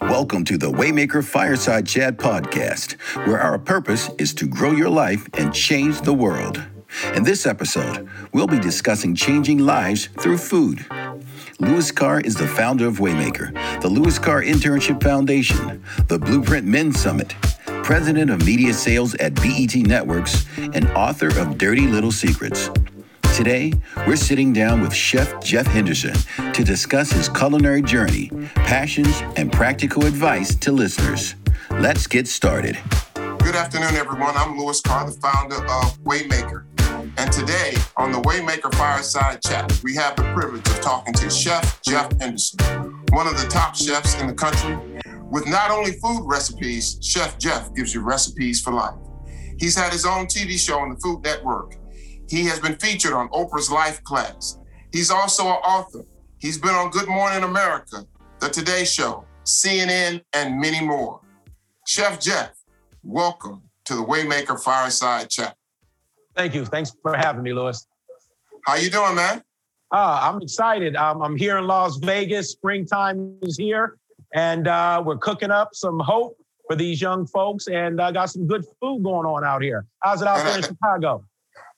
Welcome to the Waymaker Fireside Chat podcast, where our purpose is to grow your life and change the world. In this episode, we'll be discussing changing lives through food. Lewis Carr is the founder of Waymaker, the Lewis Carr Internship Foundation, the Blueprint Men Summit, president of media sales at BET Networks, and author of Dirty Little Secrets. Today, we're sitting down with Chef Jeff Henderson to discuss his culinary journey, passions, and practical advice to listeners. Let's get started. Good afternoon, everyone. I'm Lewis Carr, the founder of Waymaker. And today on the Waymaker Fireside Chat, we have the privilege of talking to Chef Jeff Henderson, one of the top chefs in the country. With not only food recipes, Chef Jeff gives you recipes for life. He's had his own TV show on the Food Network he has been featured on Oprah's Life Class. He's also an author. He's been on Good Morning America, The Today Show, CNN, and many more. Chef Jeff, welcome to the Waymaker Fireside Chat. Thank you. Thanks for having me, Lewis. How you doing, man? Uh, I'm excited. Um, I'm here in Las Vegas. Springtime is here, and uh, we're cooking up some hope for these young folks, and I uh, got some good food going on out here. How's it out there in Chicago?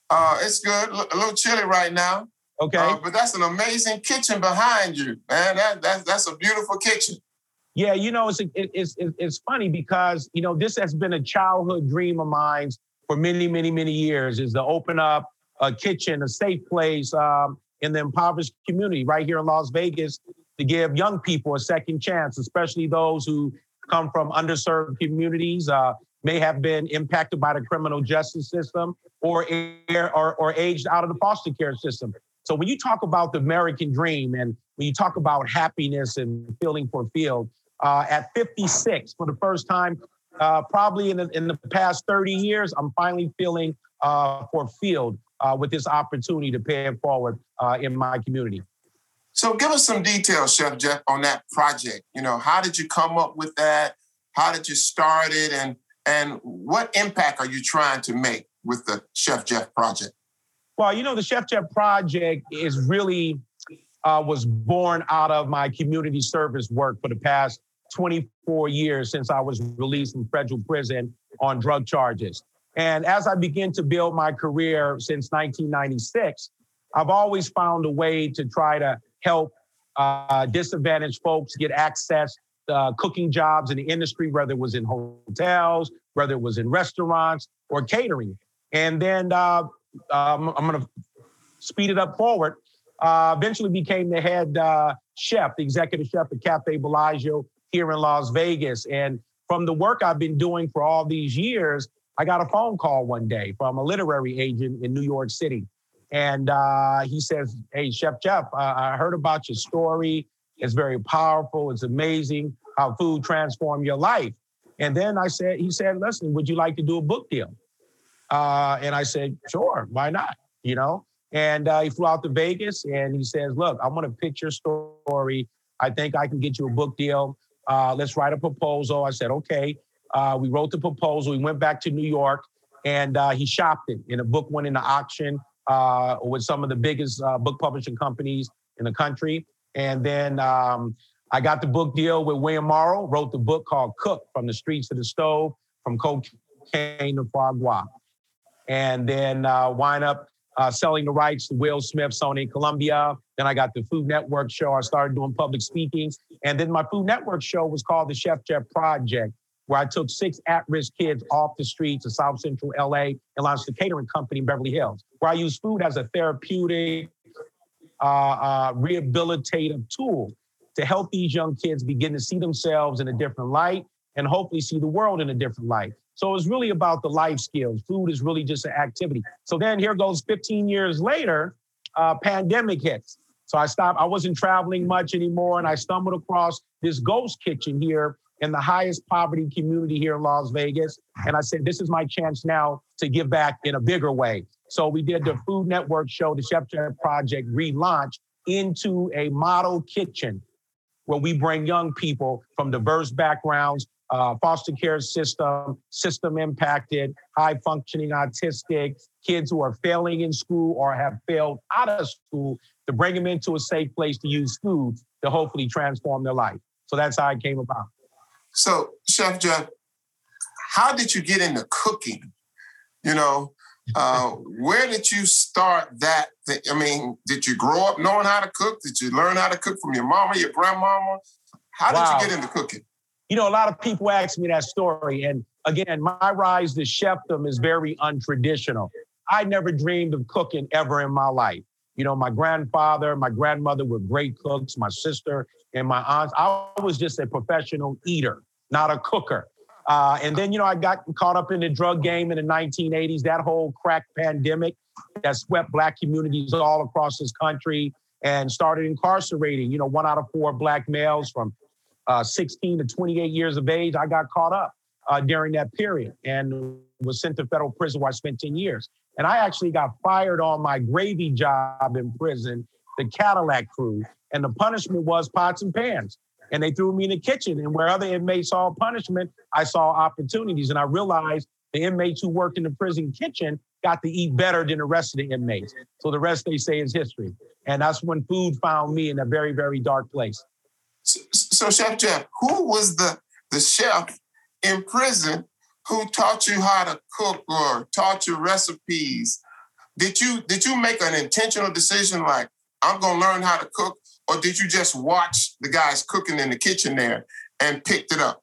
Uh, it's good. A little chilly right now. Okay. Uh, but that's an amazing kitchen behind you, man. That, that that's a beautiful kitchen. Yeah, you know, it's, it, it's it's funny because you know this has been a childhood dream of mine for many, many, many years. Is to open up a kitchen, a safe place um, in the impoverished community right here in Las Vegas to give young people a second chance, especially those who come from underserved communities, uh, may have been impacted by the criminal justice system or, or, or aged out of the foster care system. So when you talk about the American dream and when you talk about happiness and feeling fulfilled, uh, at 56, for the first time, uh, probably in the, in the past 30 years, I'm finally feeling uh, fulfilled uh, with this opportunity to pay it forward uh, in my community. So give us some details, Chef Jeff, on that project. You know, how did you come up with that? How did you start it? And and what impact are you trying to make with the Chef Jeff project? Well, you know, the Chef Jeff project is really uh, was born out of my community service work for the past 24 years since I was released from federal prison on drug charges. And as I began to build my career since 1996, I've always found a way to try to help uh, disadvantaged folks get access uh, cooking jobs in the industry, whether it was in hotels, whether it was in restaurants or catering. And then uh, um, I'm going to speed it up forward. Uh, eventually became the head uh, chef, the executive chef at Cafe Bellagio here in Las Vegas. And from the work I've been doing for all these years, I got a phone call one day from a literary agent in New York City. And uh, he says, Hey, Chef Jeff, I heard about your story. It's very powerful. It's amazing how food transformed your life. And then I said, he said, listen, would you like to do a book deal? Uh, and I said, sure, why not? You know? And uh, he flew out to Vegas and he says, look, I want to pitch your story. I think I can get you a book deal. Uh, let's write a proposal. I said, okay. Uh, we wrote the proposal. We went back to New York and uh, he shopped it. And a book went into auction uh, with some of the biggest book publishing companies in the country. And then um, I got the book deal with William Morrow, wrote the book called Cook From the Streets to the Stove, From Cocaine to Foie Gras. And then uh, wind up uh, selling the rights to Will Smith, Sony Columbia. Then I got the Food Network show. I started doing public speaking. And then my Food Network show was called the Chef Jeff Project, where I took six at risk kids off the streets of South Central LA and launched a catering company in Beverly Hills, where I use food as a therapeutic uh, uh, rehabilitative tool to help these young kids begin to see themselves in a different light and hopefully see the world in a different light. So it's really about the life skills. Food is really just an activity. So then here goes 15 years later, uh, pandemic hits. So I stopped. I wasn't traveling much anymore, and I stumbled across this ghost kitchen here in the highest poverty community here in Las Vegas. And I said, this is my chance now to give back in a bigger way. So we did the Food Network show, the Chef Jeff Project relaunch into a model kitchen where we bring young people from diverse backgrounds, uh, foster care system, system impacted, high functioning autistic, kids who are failing in school or have failed out of school to bring them into a safe place to use food to hopefully transform their life. So that's how it came about. So, Chef Jeff, how did you get into cooking? You know, uh, where did you start that? I mean, did you grow up knowing how to cook? Did you learn how to cook from your mama, your grandmama? How did wow. you get into cooking? You know, a lot of people ask me that story. And again, my rise to chefdom is very untraditional. I never dreamed of cooking ever in my life. You know, my grandfather, my grandmother were great cooks, my sister and my aunts. I was just a professional eater, not a cooker. Uh, and then, you know, I got caught up in the drug game in the 1980s, that whole crack pandemic that swept Black communities all across this country and started incarcerating, you know, one out of four Black males from uh, 16 to 28 years of age. I got caught up uh, during that period and was sent to federal prison where I spent 10 years. And I actually got fired on my gravy job in prison, the Cadillac crew. And the punishment was pots and pans. And they threw me in the kitchen. And where other inmates saw punishment, I saw opportunities. And I realized the inmates who worked in the prison kitchen got to eat better than the rest of the inmates. So the rest they say is history. And that's when food found me in a very, very dark place. So, so Chef Jeff, who was the, the chef in prison who taught you how to cook or taught you recipes? Did you did you make an intentional decision like I'm gonna learn how to cook, or did you just watch the guys cooking in the kitchen there and picked it up?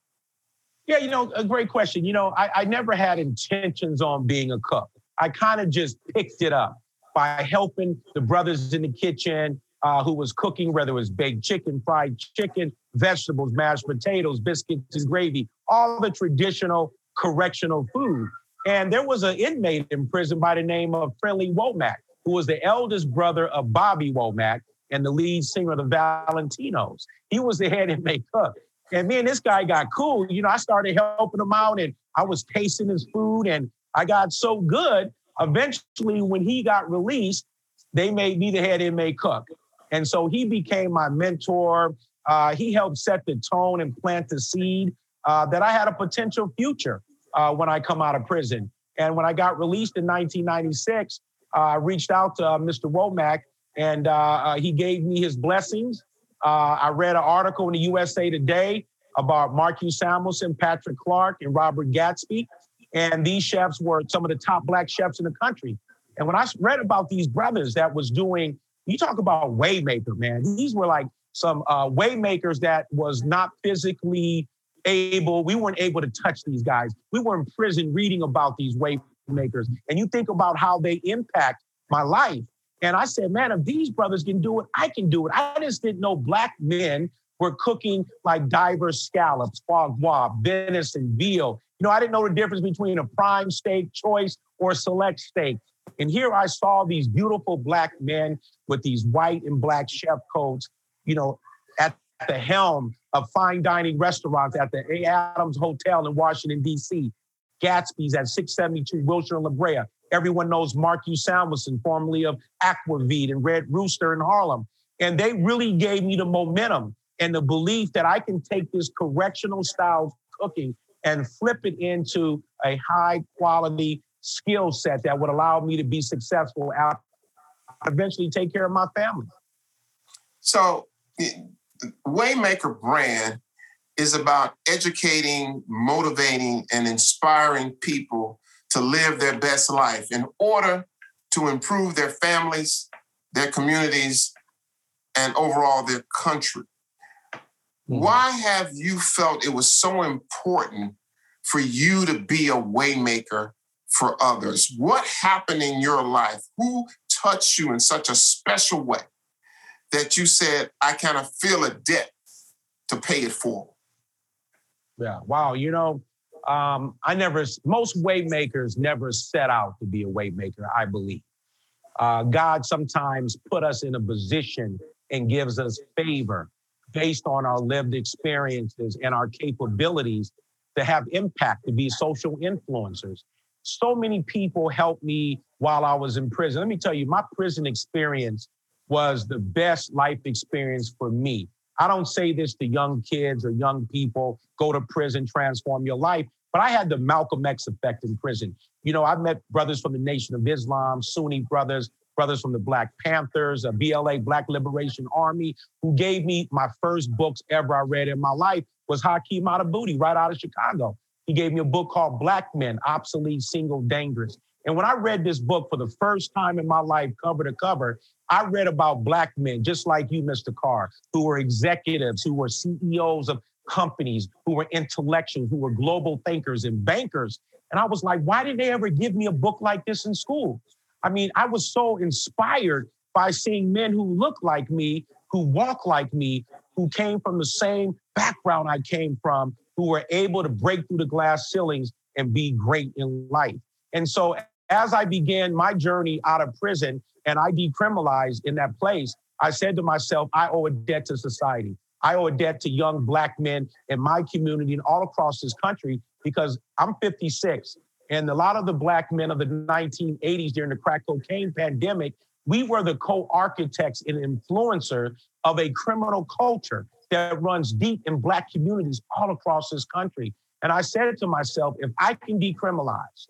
Yeah, you know, a great question. You know, I, I never had intentions on being a cook. I kind of just picked it up by helping the brothers in the kitchen uh, who was cooking, whether it was baked chicken, fried chicken, vegetables, mashed potatoes, biscuits and gravy, all the traditional correctional food. And there was an inmate in prison by the name of Friendly Womack, who was the eldest brother of Bobby Womack and the lead singer of the Valentinos. He was the head inmate cook. And me and this guy got cool. You know, I started helping him out and I was tasting his food and I got so good. Eventually, when he got released, they made me the head inmate cook. And so he became my mentor. Uh, he helped set the tone and plant the seed uh, that I had a potential future uh, when I come out of prison. And when I got released in 1996, uh, I reached out to uh, Mr. Womack and uh, he gave me his blessings. I read an article in the USA Today about Marcus Samuelsson, Patrick Clark, and Robert Gadsby. And these chefs were some of the top black chefs in the country. And when I read about these brothers that was doing, you talk about waymaker, man. These were like some uh, waymakers that was not physically able, we weren't able to touch these guys. We were in prison reading about these waymakers. And you think about how they impact my life. And I said, man, if these brothers can do it, I can do it. I just didn't know black men were cooking like diverse scallops, foie gras, venison, veal. You know, I didn't know the difference between a prime steak choice or select steak. And here I saw these beautiful black men with these white and black chef coats, you know, at the helm of fine dining restaurants at the Hay-Adams Hotel in Washington, D.C., Gadsby's at 672 Wilshire and La Brea. Everyone knows Marcus Samuelsson, formerly of Aquavit and Red Rooster in Harlem. And they really gave me the momentum and the belief that I can take this correctional style cooking and flip it into a high quality skill set that would allow me to be successful out eventually take care of my family. So Waymaker brand is about educating, motivating, and inspiring people to live their best life in order to improve their families, their communities, and overall their country. Mm-hmm. Why have you felt it was so important for you to be a waymaker for others? What happened in your life? Who touched you in such a special way that you said, I kind of feel a debt to pay it forward? Yeah. Wow. You know, um, I never, most waymakers never set out to be a waymaker, I believe. Uh, God sometimes put us in a position and gives us favor based on our lived experiences and our capabilities to have impact, to be social influencers. So many people helped me while I was in prison. Let me tell you, my prison experience was the best life experience for me. I don't say this to young kids or young people go to prison, transform your life, but I had the Malcolm X effect in prison. You know, I met brothers from the Nation of Islam, Sunni brothers, brothers from the Black Panthers, a BLA, Black Liberation Army, who gave me my first books ever I read in my life was Haki Madhubuti, right out of Chicago. He gave me a book called Black Men, Obsolete, Single, Dangerous. And when I read this book for the first time in my life, cover to cover, I read about Black men, just like you, Mr. Carr, who were executives, who were CEOs of companies, who were intellectuals, who were global thinkers and bankers. And I was like, why did they ever give me a book like this in school? I mean, I was so inspired by seeing men who look like me, who walk like me, who came from the same background I came from, who were able to break through the glass ceilings and be great in life. And so as I began my journey out of prison and I decriminalized in that place, I said to myself, I owe a debt to society. I owe a debt to young black men in my community and all across this country because I'm 56 and a lot of the black men of the 1980s during the crack cocaine pandemic, we were the co-architects and influencer of a criminal culture that runs deep in black communities all across this country. And I said to myself, if I can decriminalize,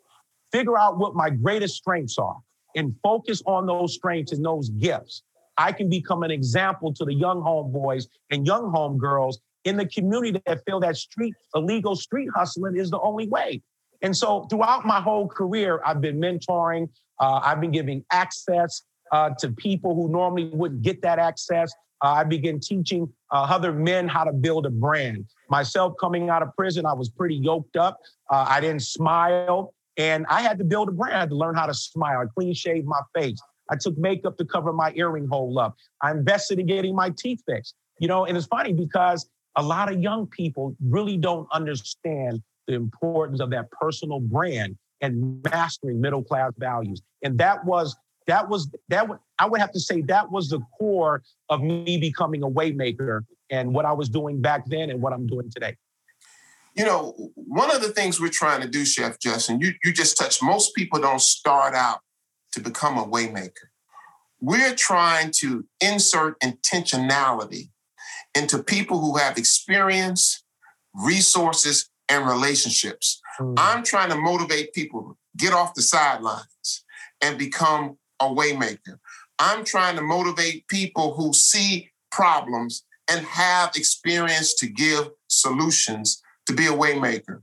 figure out what my greatest strengths are, and focus on those strengths and those gifts, I can become an example to the young homeboys and young homegirls in the community that feel that street illegal street hustling is the only way. And so throughout my whole career, I've been mentoring, uh, I've been giving access uh, to people who normally wouldn't get that access. Uh, I began teaching uh, other men how to build a brand. Myself coming out of prison, I was pretty yoked up. Uh, I didn't smile, and I had to build a brand. I had to learn how to smile. I clean shaved my face. I took makeup to cover my earring hole up. I invested in getting my teeth fixed. You know, and it's funny because a lot of young people really don't understand the importance of that personal brand and mastering middle class values. And that was that was that would I would have to say that was the core of me becoming a waymaker and what I was doing back then and what I'm doing today. You know, one of the things we're trying to do, Chef Justin, you, you just touched, most people don't start out to become a waymaker. We're trying to insert intentionality into people who have experience, resources, and relationships. Mm. I'm trying to motivate people to get off the sidelines and become a waymaker. I'm trying to motivate people who see problems and have experience to give solutions to be a waymaker.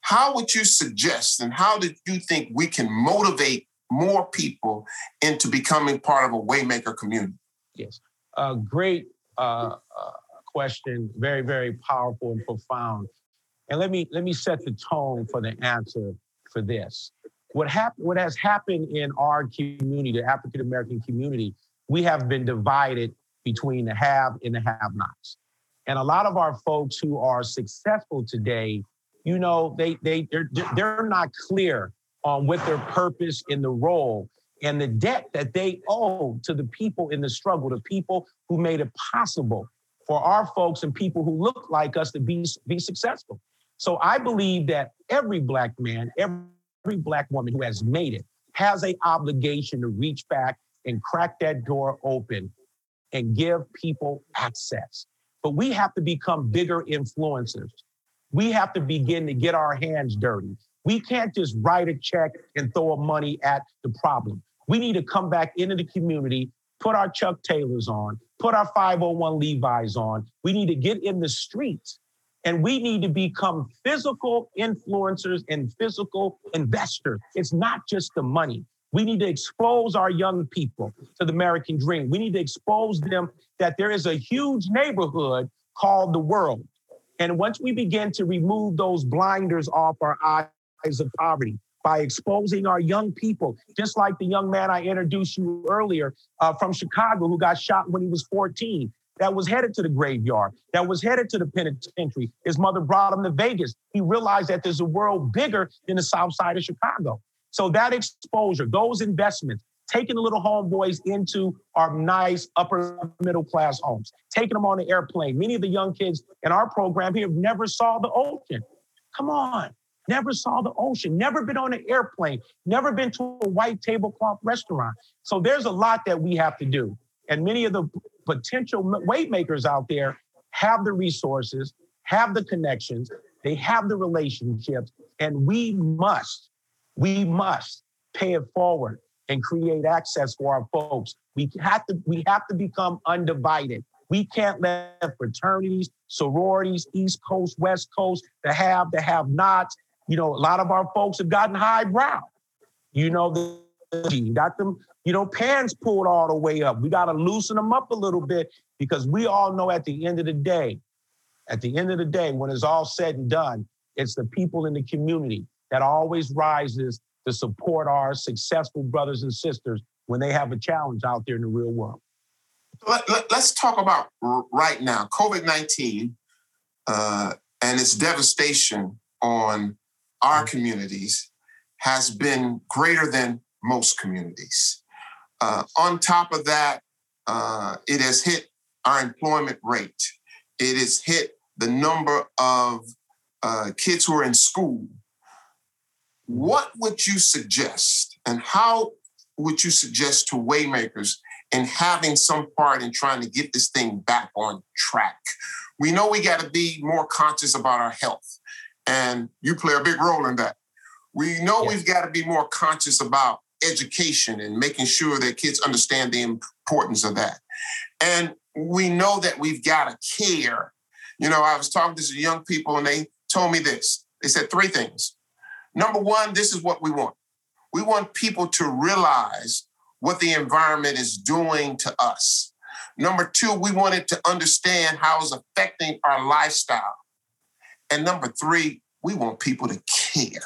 How would you suggest and how did you think we can motivate more people into becoming part of a waymaker community? Yes, a great uh, uh, question, very, very powerful and profound. And let me let me set the tone for the answer for this. What happened what has happened in our community, the African American community, we have been divided between the have and the have-nots. And a lot of our folks who are successful today, you know, they they they're, they're not clear on what their purpose in the role and the debt that they owe to the people in the struggle, the people who made it possible for our folks and people who look like us to be, be successful. So I believe that every black man, every black woman who has made it has a obligation to reach back and crack that door open and give people access. But we have to become bigger influencers. We have to begin to get our hands dirty. We can't just write a check and throw money at the problem. We need to come back into the community, put our Chuck Taylors on, put our 501 Levi's on. We need to get in the streets and we need to become physical influencers and physical investors. It's not just the money. We need to expose our young people to the American dream. We need to expose them that there is a huge neighborhood called the world. And once we begin to remove those blinders off our eyes of poverty by exposing our young people, just like the young man I introduced you earlier uh, from Chicago who got shot when he was 14, that was headed to the graveyard, that was headed to the penitentiary. His mother brought him to Vegas. He realized that there's a world bigger than the south side of Chicago. So that exposure, those investments, taking the little homeboys into our nice upper middle class homes, taking them on the airplane. Many of the young kids in our program here have never saw the ocean. Come on, never saw the ocean, never been on an airplane, never been to a white tablecloth restaurant. So there's a lot that we have to do. And many of the potential waymakers out there have the resources, have the connections, they have the relationships, and we must, we must pay it forward and create access for our folks. We have to we have to become undivided. We can't let fraternities, sororities, East Coast, West Coast, the have, the have nots. You know, a lot of our folks have gotten highbrow. You know, the, got them, you know, pants pulled all the way up. We got to loosen them up a little bit because we all know at the end of the day, at the end of the day, when it's all said and done, it's the people in the community that always rises to support our successful brothers and sisters when they have a challenge out there in the real world. Let, us let, talk about right now COVID 19 uh, and its devastation on our mm-hmm. communities has been greater than most communities. Uh, on top of that, uh, it has hit our employment rate. It has hit the number of uh, kids who are in school. What would you suggest, and how would you suggest to Waymakers in having some part in trying to get this thing back on track? We know we got to be more conscious about our health, and you play a big role in that. We know yes. we've got to be more conscious about education and making sure that kids understand the importance of that. And we know that we've got to care. You know, I was talking to some young people and they told me this. They said three things. Number one, this is what we want. We want people to realize what the environment is doing to us. Number two, we wanted to understand how it's affecting our lifestyle. And number three, we want people to care.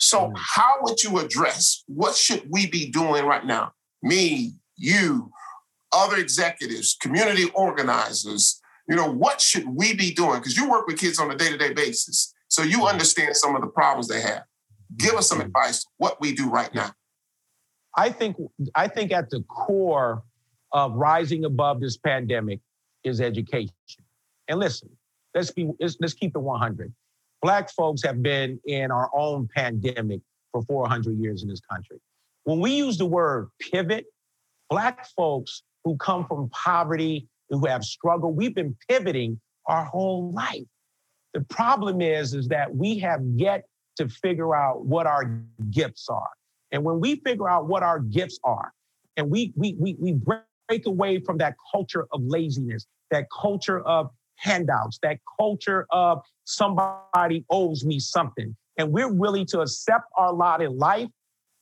So, mm. how would you address what should we be doing right now? Me, you, other executives, community organizers, you know, what should we be doing? Because you work with kids on a day to day basis. So you understand some of the problems they have. Give us some mm. advice what we do right now. I think I think at the core of rising above this pandemic is education. And listen, let's be let's, let's keep it 100. Black folks have been in our own pandemic for 400 years in this country. When we use the word pivot, Black folks who come from poverty, who have struggled, we've been pivoting our whole life. The problem is, is that we have yet to figure out what our gifts are. And when we figure out what our gifts are, and we we we, we break away from that culture of laziness, that culture of handouts, that culture of somebody owes me something. And we're willing to accept our lot in life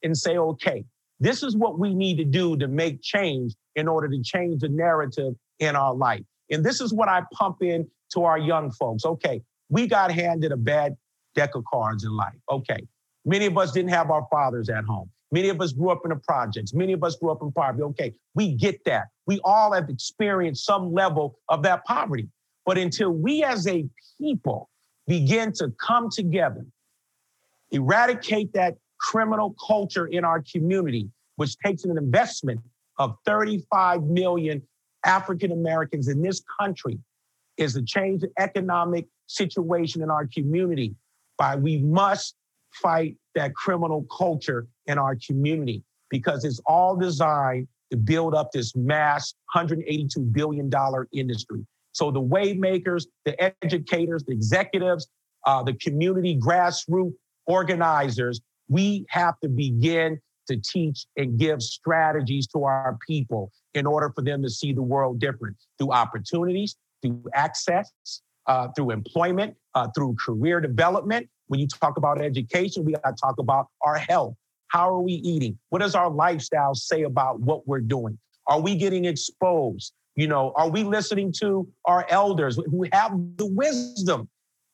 and say, okay, this is what we need to do to make change in order to change the narrative in our life. And this is what I pump in to our young folks. Okay, we got handed a bad deck of cards in life. Okay, many of us didn't have our fathers at home. Many of us grew up in the projects. Many of us grew up in poverty. Okay, we get that. We all have experienced some level of that poverty. But until we as a people begin to come together, eradicate that criminal culture in our community, which takes an investment of 35 million African Americans in this country, is to change the economic situation in our community. By we must fight that criminal culture in our community because it's all designed to build up this mass $182 billion industry. So the waymakers, the educators, the executives, uh, the community grassroots organizers, we have to begin to teach and give strategies to our people in order for them to see the world different through opportunities, through access, uh, through employment, uh, through career development. When you talk about education, we got to talk about our health. How are we eating? What does our lifestyle say about what we're doing? Are we getting exposed? You know, are we listening to our elders who have the wisdom?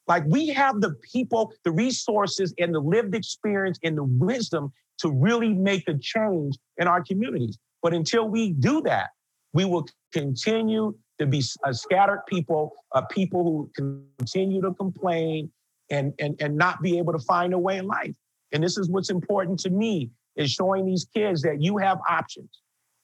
Like we have the people, the resources, and the lived experience and the wisdom to really make a change in our communities. But until we do that, we will continue to be a uh, scattered people, a people who continue to complain and, and, and not be able to find a way in life. And this is what's important to me is showing these kids that you have options.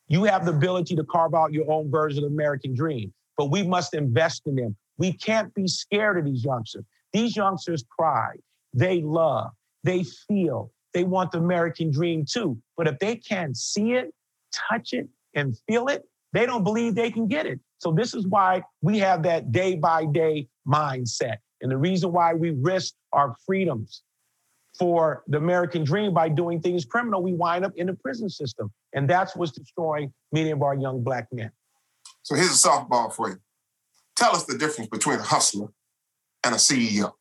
You have the ability to carve out your own version of the American dream, but we must invest in them. We can't be scared of these youngsters. These youngsters cry, they love, they feel, they want the American dream too. But if they can't see it, touch it, and feel it, they don't believe they can get it. So this is why we have that day by day mindset. And the reason why we risk our freedoms for the American dream by doing things criminal, we wind up in the prison system. And that's what's destroying many of our young black men. So here's a softball for you. Tell us the difference between a hustler and a CEO.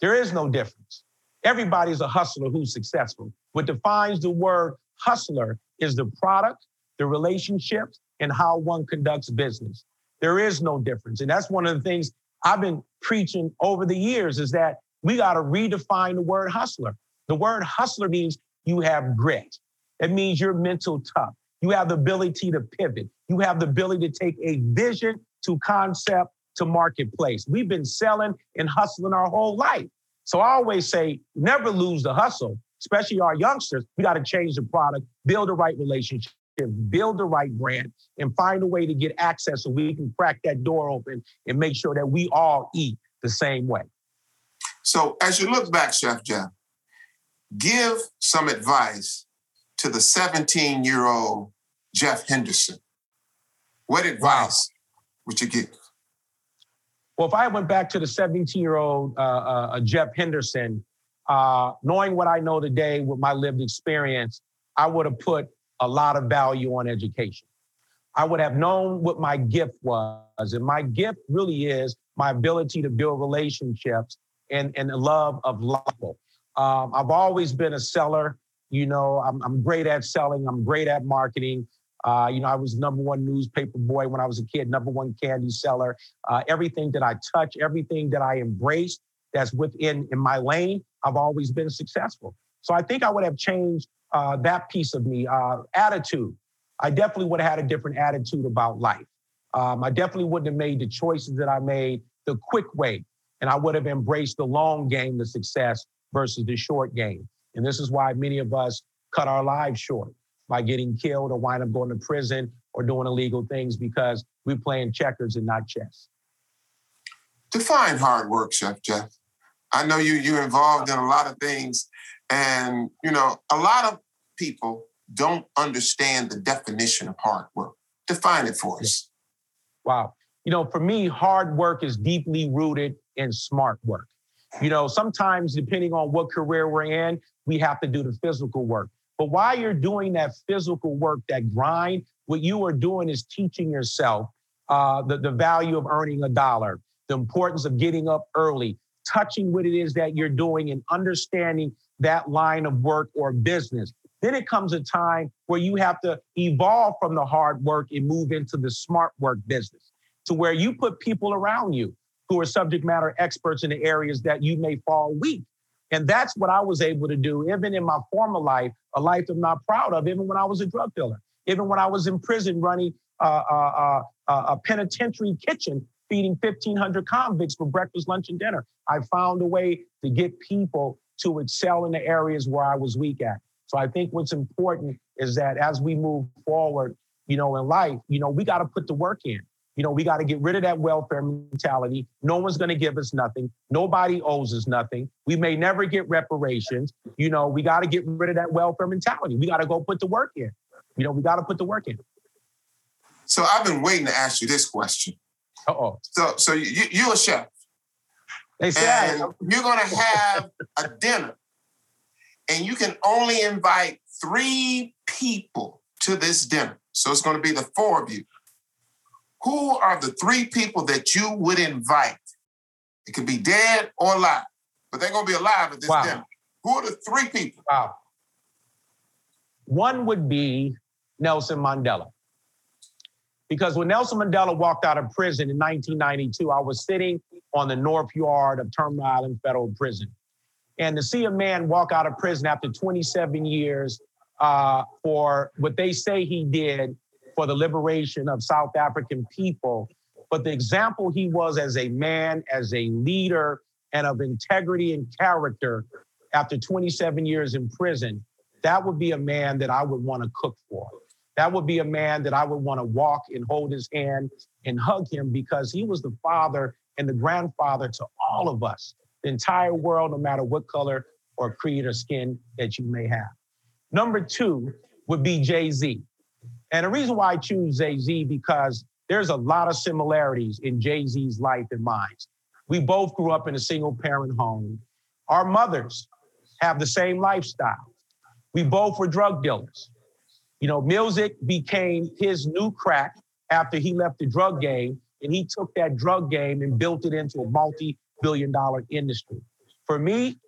There is no difference. Everybody's a hustler who's successful. What defines the word hustler is the product, the relationships, and how one conducts business. There is no difference. And that's one of the things I've been preaching over the years is that we got to redefine the word hustler. The word hustler means you have grit. It means you're mental tough. You have the ability to pivot. You have the ability to take a vision to concept to marketplace. We've been selling and hustling our whole life. So I always say, never lose the hustle, especially our youngsters. We got to change the product, build the right relationship, build the right brand, and find a way to get access so we can crack that door open and make sure that we all eat the same way. So as you look back, Chef Jeff, give some advice to the 17 year old Jeff Henderson. What advice wow. would you give? Well, if I went back to the 17 year old uh, uh, Jeff Henderson, uh, knowing what I know today with my lived experience, I would have put a lot of value on education. I would have known what my gift was. And my gift really is my ability to build relationships and, and the love of people. Um, I've always been a seller. You know, I'm, I'm great at selling, I'm great at marketing. Uh, you know, I was number one newspaper boy when I was a kid, number one candy seller. Uh, everything that I touch, everything that I embrace that's within in my lane, I've always been successful. So I think I would have changed uh, that piece of me. Uh, attitude. I definitely would have had a different attitude about life. Um, I definitely wouldn't have made the choices that I made the quick way. And I would have embraced the long game, the success versus the short game. And this is why many of us cut our lives short by getting killed or wind up going to prison or doing illegal things because we're playing checkers and not chess. Define hard work, Chef Jeff. I know you you're involved in a lot of things, and you know a lot of people don't understand the definition of hard work. Define it for us. Wow. You know, for me, hard work is deeply rooted in smart work. You know, sometimes depending on what career we're in, we have to do the physical work. But while you're doing that physical work, that grind, what you are doing is teaching yourself uh, the, the value of earning a dollar, the importance of getting up early, touching what it is that you're doing and understanding that line of work or business. Then it comes a time where you have to evolve from the hard work and move into the smart work business to where you put people around you who are subject matter experts in the areas that you may fall weak. And that's what I was able to do, even in my former life, a life I'm not proud of, even when I was a drug dealer, even when I was in prison running a penitentiary kitchen feeding 1,500 convicts for breakfast, lunch, and dinner. I found a way to get people to excel in the areas where I was weak at. So I think what's important is that as we move forward, you know, in life, you know, we got to put the work in. You know, we got to get rid of that welfare mentality. No one's going to give us nothing. Nobody owes us nothing. We may never get reparations. You know, we got to get rid of that welfare mentality. We got to go put the work in. You know, we got to put the work in. So I've been waiting to ask you this question. oh. So, so you, you're a chef. They said you're going to have a dinner, and you can only invite three people to this dinner. So it's going to be the four of you. Who are the three people that you would invite? It could be dead or alive, but they're going to be alive at this wow. dinner. Who are the three people? Wow. One would be Nelson Mandela. Because when Nelson Mandela walked out of prison in 1992, I was sitting on the North Yard of Terminal Island Federal Prison. And to see a man walk out of prison after 27 years uh, for what they say he did for the liberation of South African people, but the example he was as a man, as a leader, and of integrity and character after 27 years in prison, that would be a man that I would want to cook for. That would be a man that I would want to walk and hold his hand and hug him because he was the father and the grandfather to all of us, the entire world, no matter what color or creed or skin that you may have. Number two would be Jay Z. And the reason why I choose Jay Z because there's a lot of similarities in Jay Z's life and mine. We both grew up in a single parent home. Our mothers have the same lifestyle. We both were drug dealers. You know, music became his new crack after he left the drug game, and he took that drug game and built it into a multi billion dollar industry. For me,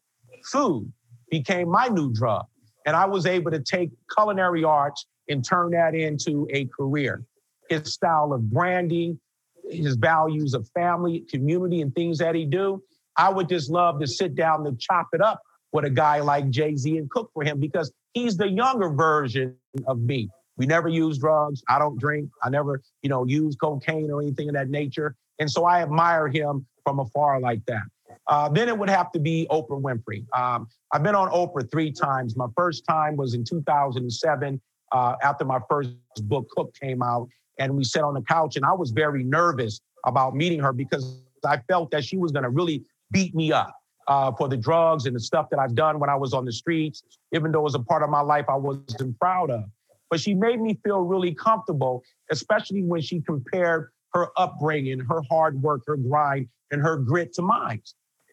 food became my new drug. And I was able to take culinary arts and turn that into a career. His style of branding, his values of family, community, and things that he do. I would just love to sit down and chop it up with a guy like Jay Z and cook for him because he's the younger version of me. We never use drugs. I don't drink. I never, you know, use cocaine or anything of that nature. And so I admire him from afar like that. Uh, then it would have to be Oprah Winfrey. Um, I've been on Oprah three times. My first time was in 2007 uh, after my first book, Cook, came out. And we sat on the couch, and I was very nervous about meeting her because I felt that she was going to really beat me up uh, for the drugs and the stuff that I've done when I was on the streets, even though it was a part of my life I wasn't proud of. But she made me feel really comfortable, especially when she compared her upbringing, her hard work, her grind, and her grit to mine.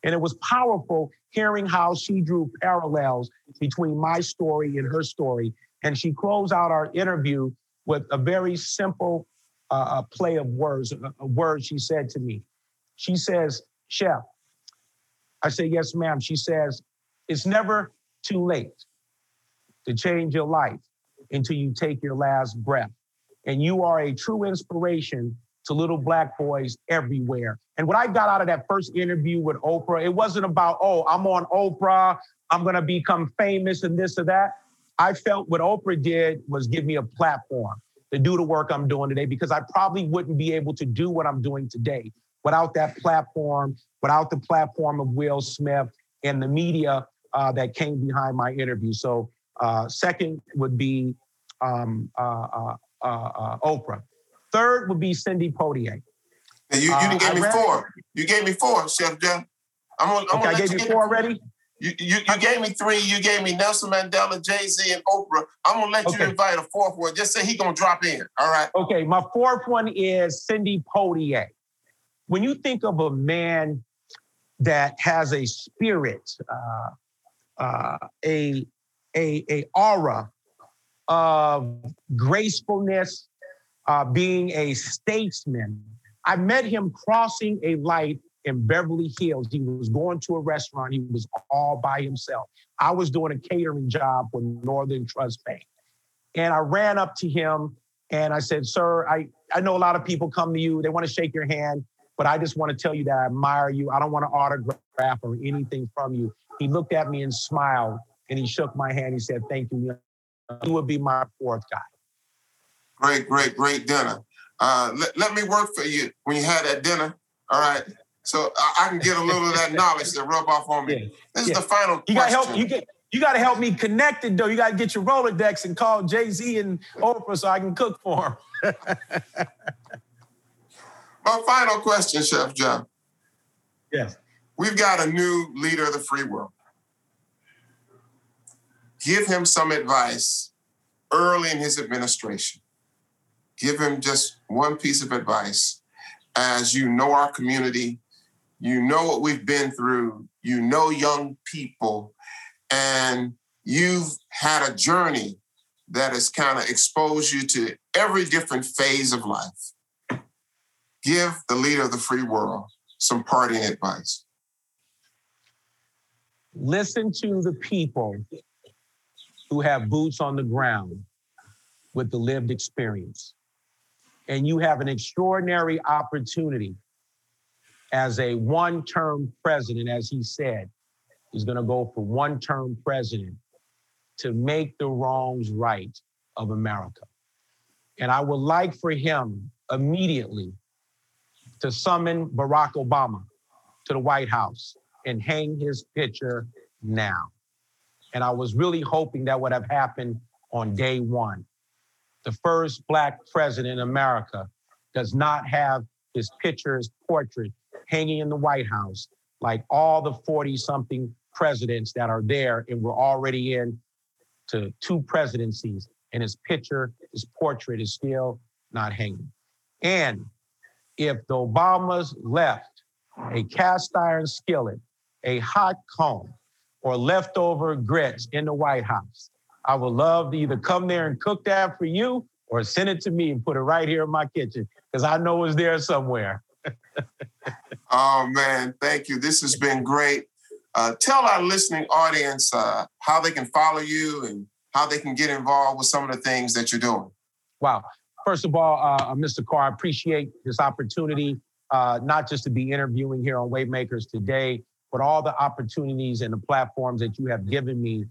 And it was powerful hearing how she drew parallels between my story and her story. And she closed out our interview with a very simple uh, uh play of words, uh, uh, a, a word she said to me. She says, Chef, I say, yes, ma'am. She says, it's never too late to change your life until you take your last breath. And you are a true inspiration to little black boys everywhere. And what I got out of that first interview with Oprah, it wasn't about, oh, I'm on Oprah, I'm gonna become famous and this or that. I felt what Oprah did was give me a platform to do the work I'm doing today because I probably wouldn't be able to do what I'm doing today without that platform, without the platform of Will Smith and the media uh, that came behind my interview. So, uh, second would be um, uh, uh, uh, uh Oprah. Third would be Sidney Poitier. And you, you gave me four. You gave me four, Chef Jeff. I'm gonna, I'm okay, I gave you four already. You, you, you gave me three. You gave me Nelson Mandela, Jay Z, and Oprah. I'm gonna let okay. you invite a fourth one. Just say he gonna drop in. All right. Okay. My fourth one is Sidney Poitier when you think of a man that has a spirit, uh, uh, a, a, a aura of gracefulness, uh, being a statesman. I met him crossing a light in Beverly Hills. He was going to a restaurant. He was all by himself. I was doing a catering job for Northern Trust Bank. And I ran up to him and I said, Sir, I, I know a lot of people come to you, they want to shake your hand. But I just want to tell you that I admire you. I don't want to autograph or anything from you. He looked at me and smiled and he shook my hand. He said, Thank you. You would be my fourth guy. Great, great, great dinner. Uh, let, let me work for you when you had that dinner. All right. So I, I can get a little of that knowledge to rub off on me. Yeah. This yeah. is the final you got help. You get. You got to help me connect it though. You got to get your Rolodex and call Jay Z and Oprah so I can cook for him. My final question, Chef John. Yes. We've got a new leader of the free world. Give him some advice early in his administration. Give him just one piece of advice as you know our community, you know what we've been through, you know young people, and you've had a journey that has kind of exposed you to every different phase of life give the leader of the free world some parting advice? Listen to the people who have boots on the ground with the lived experience. And you have an extraordinary opportunity as a one term president, as he said, he's going to go for one term president to make the wrongs right of America. And I would like for him immediately to summon Barack Obama to the White House and hang his picture now. And I was really hoping that would have happened on day one. The first Black president in America does not have his picture, his portrait hanging in the White House like all the 40 something presidents that are there and we're already in to two presidencies and his picture, his portrait is still not hanging. And if the Obamas left a cast iron skillet a hot comb, or leftover grits in the White House, I would love to either come there and cook that for you or send it to me and put it right here in my kitchen because I know it's there somewhere. oh, man. Thank you. This has been great. Uh, tell our listening audience uh, how they can follow you and how they can get involved with some of the things that you're doing. Wow. First of all, uh, uh Mr. Carr, I appreciate this opportunity, uh, not just to be interviewing here on Waymakers today, but all the opportunities and the platforms that you have given me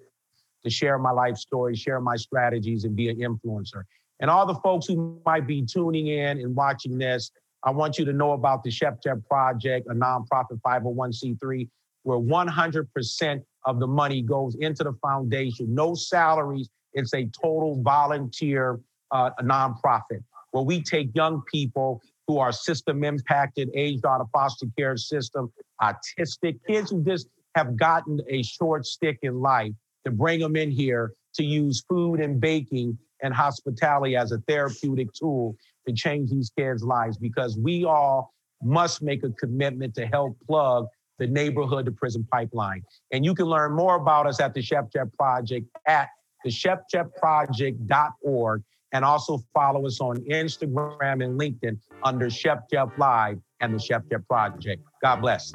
to share my life story, share my strategies, and be an influencer. And all the folks who might be tuning in and watching this, I want you to know about the Chef Jeff Project, a nonprofit 501c3 where 100% of the money goes into the foundation, no salaries. It's a total volunteer uh, nonprofit where we take young people who are system impacted, aged out of foster care system, autistic kids who just have gotten a short stick in life to bring them in here to use food and baking and hospitality as a therapeutic tool to change these kids' lives because we all must make a commitment to help plug the neighborhood to prison pipeline. And you can learn more about us at the Chef Jeff Project at thechefjeffproject.org and also follow us on Instagram and LinkedIn under Chef Jeff Live and the Chef Jeff Project. God bless.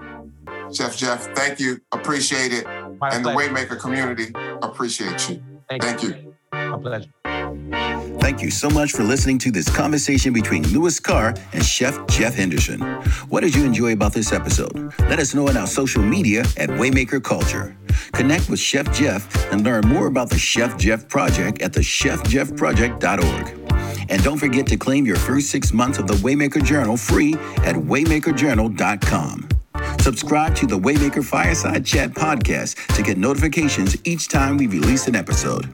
Chef Jeff, thank you. Appreciate it. My and pleasure. the Waymaker community appreciate you. Thank, thank you. you. My pleasure. Thank you so much for listening to this conversation between Lewis Carr and Chef Jeff Henderson. What did you enjoy about this episode? Let us know on our social media at Waymaker Culture. Connect with Chef Jeff and learn more about the Chef Jeff Project at the thechefjeffproject.org. And don't forget to claim your first six months of the Waymaker Journal free at waymakerjournal.com. Subscribe to the Waymaker Fireside Chat podcast to get notifications each time we release an episode.